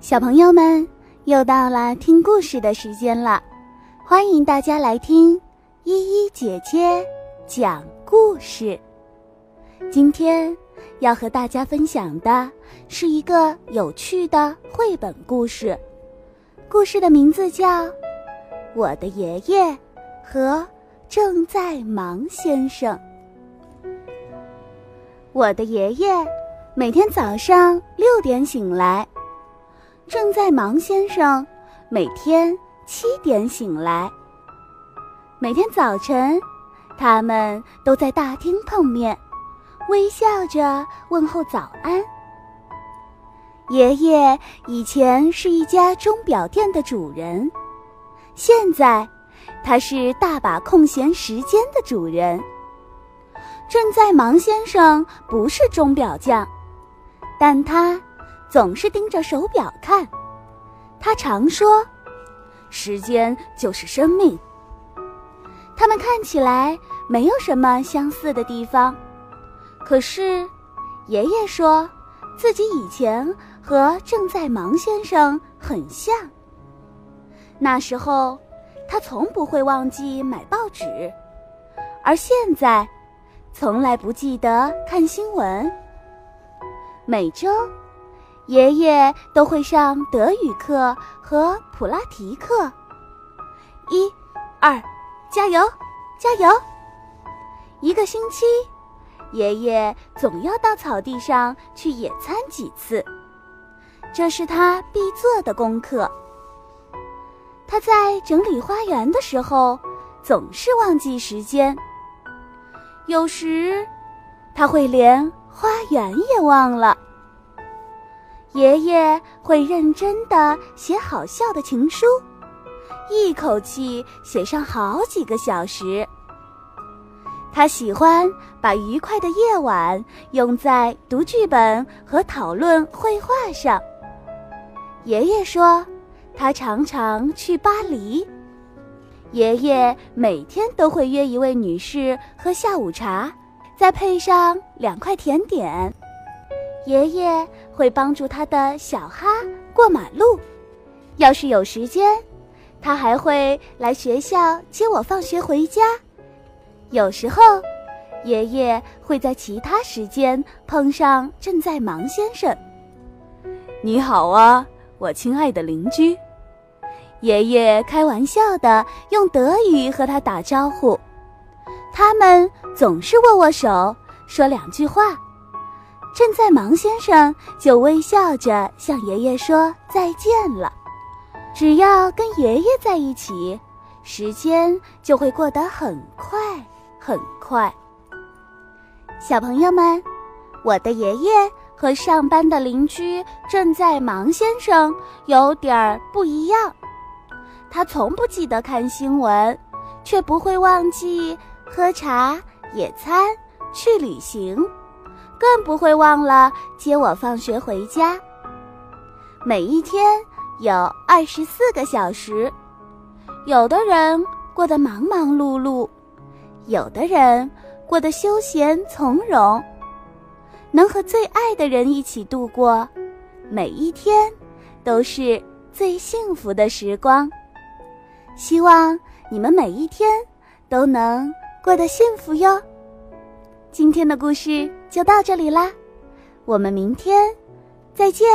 小朋友们，又到了听故事的时间了，欢迎大家来听依依姐姐讲故事。今天要和大家分享的是一个有趣的绘本故事，故事的名字叫《我的爷爷和正在忙先生》。我的爷爷每天早上六点醒来。正在忙先生每天七点醒来。每天早晨，他们都在大厅碰面，微笑着问候早安。爷爷以前是一家钟表店的主人，现在他是大把空闲时间的主人。正在忙先生不是钟表匠，但他。总是盯着手表看，他常说：“时间就是生命。”他们看起来没有什么相似的地方，可是爷爷说自己以前和正在忙先生很像。那时候他从不会忘记买报纸，而现在从来不记得看新闻。每周。爷爷都会上德语课和普拉提课。一、二，加油，加油！一个星期，爷爷总要到草地上去野餐几次，这是他必做的功课。他在整理花园的时候，总是忘记时间。有时，他会连花园也忘了。爷爷会认真的写好笑的情书，一口气写上好几个小时。他喜欢把愉快的夜晚用在读剧本和讨论绘画上。爷爷说，他常常去巴黎。爷爷每天都会约一位女士喝下午茶，再配上两块甜点。爷爷会帮助他的小哈过马路，要是有时间，他还会来学校接我放学回家。有时候，爷爷会在其他时间碰上正在忙先生。你好啊，我亲爱的邻居。爷爷开玩笑的用德语和他打招呼，他们总是握握手，说两句话。正在忙先生就微笑着向爷爷说再见了。只要跟爷爷在一起，时间就会过得很快很快。小朋友们，我的爷爷和上班的邻居正在忙先生有点儿不一样。他从不记得看新闻，却不会忘记喝茶、野餐、去旅行。更不会忘了接我放学回家。每一天有二十四个小时，有的人过得忙忙碌碌，有的人过得休闲从容。能和最爱的人一起度过每一天，都是最幸福的时光。希望你们每一天都能过得幸福哟。今天的故事就到这里啦，我们明天再见。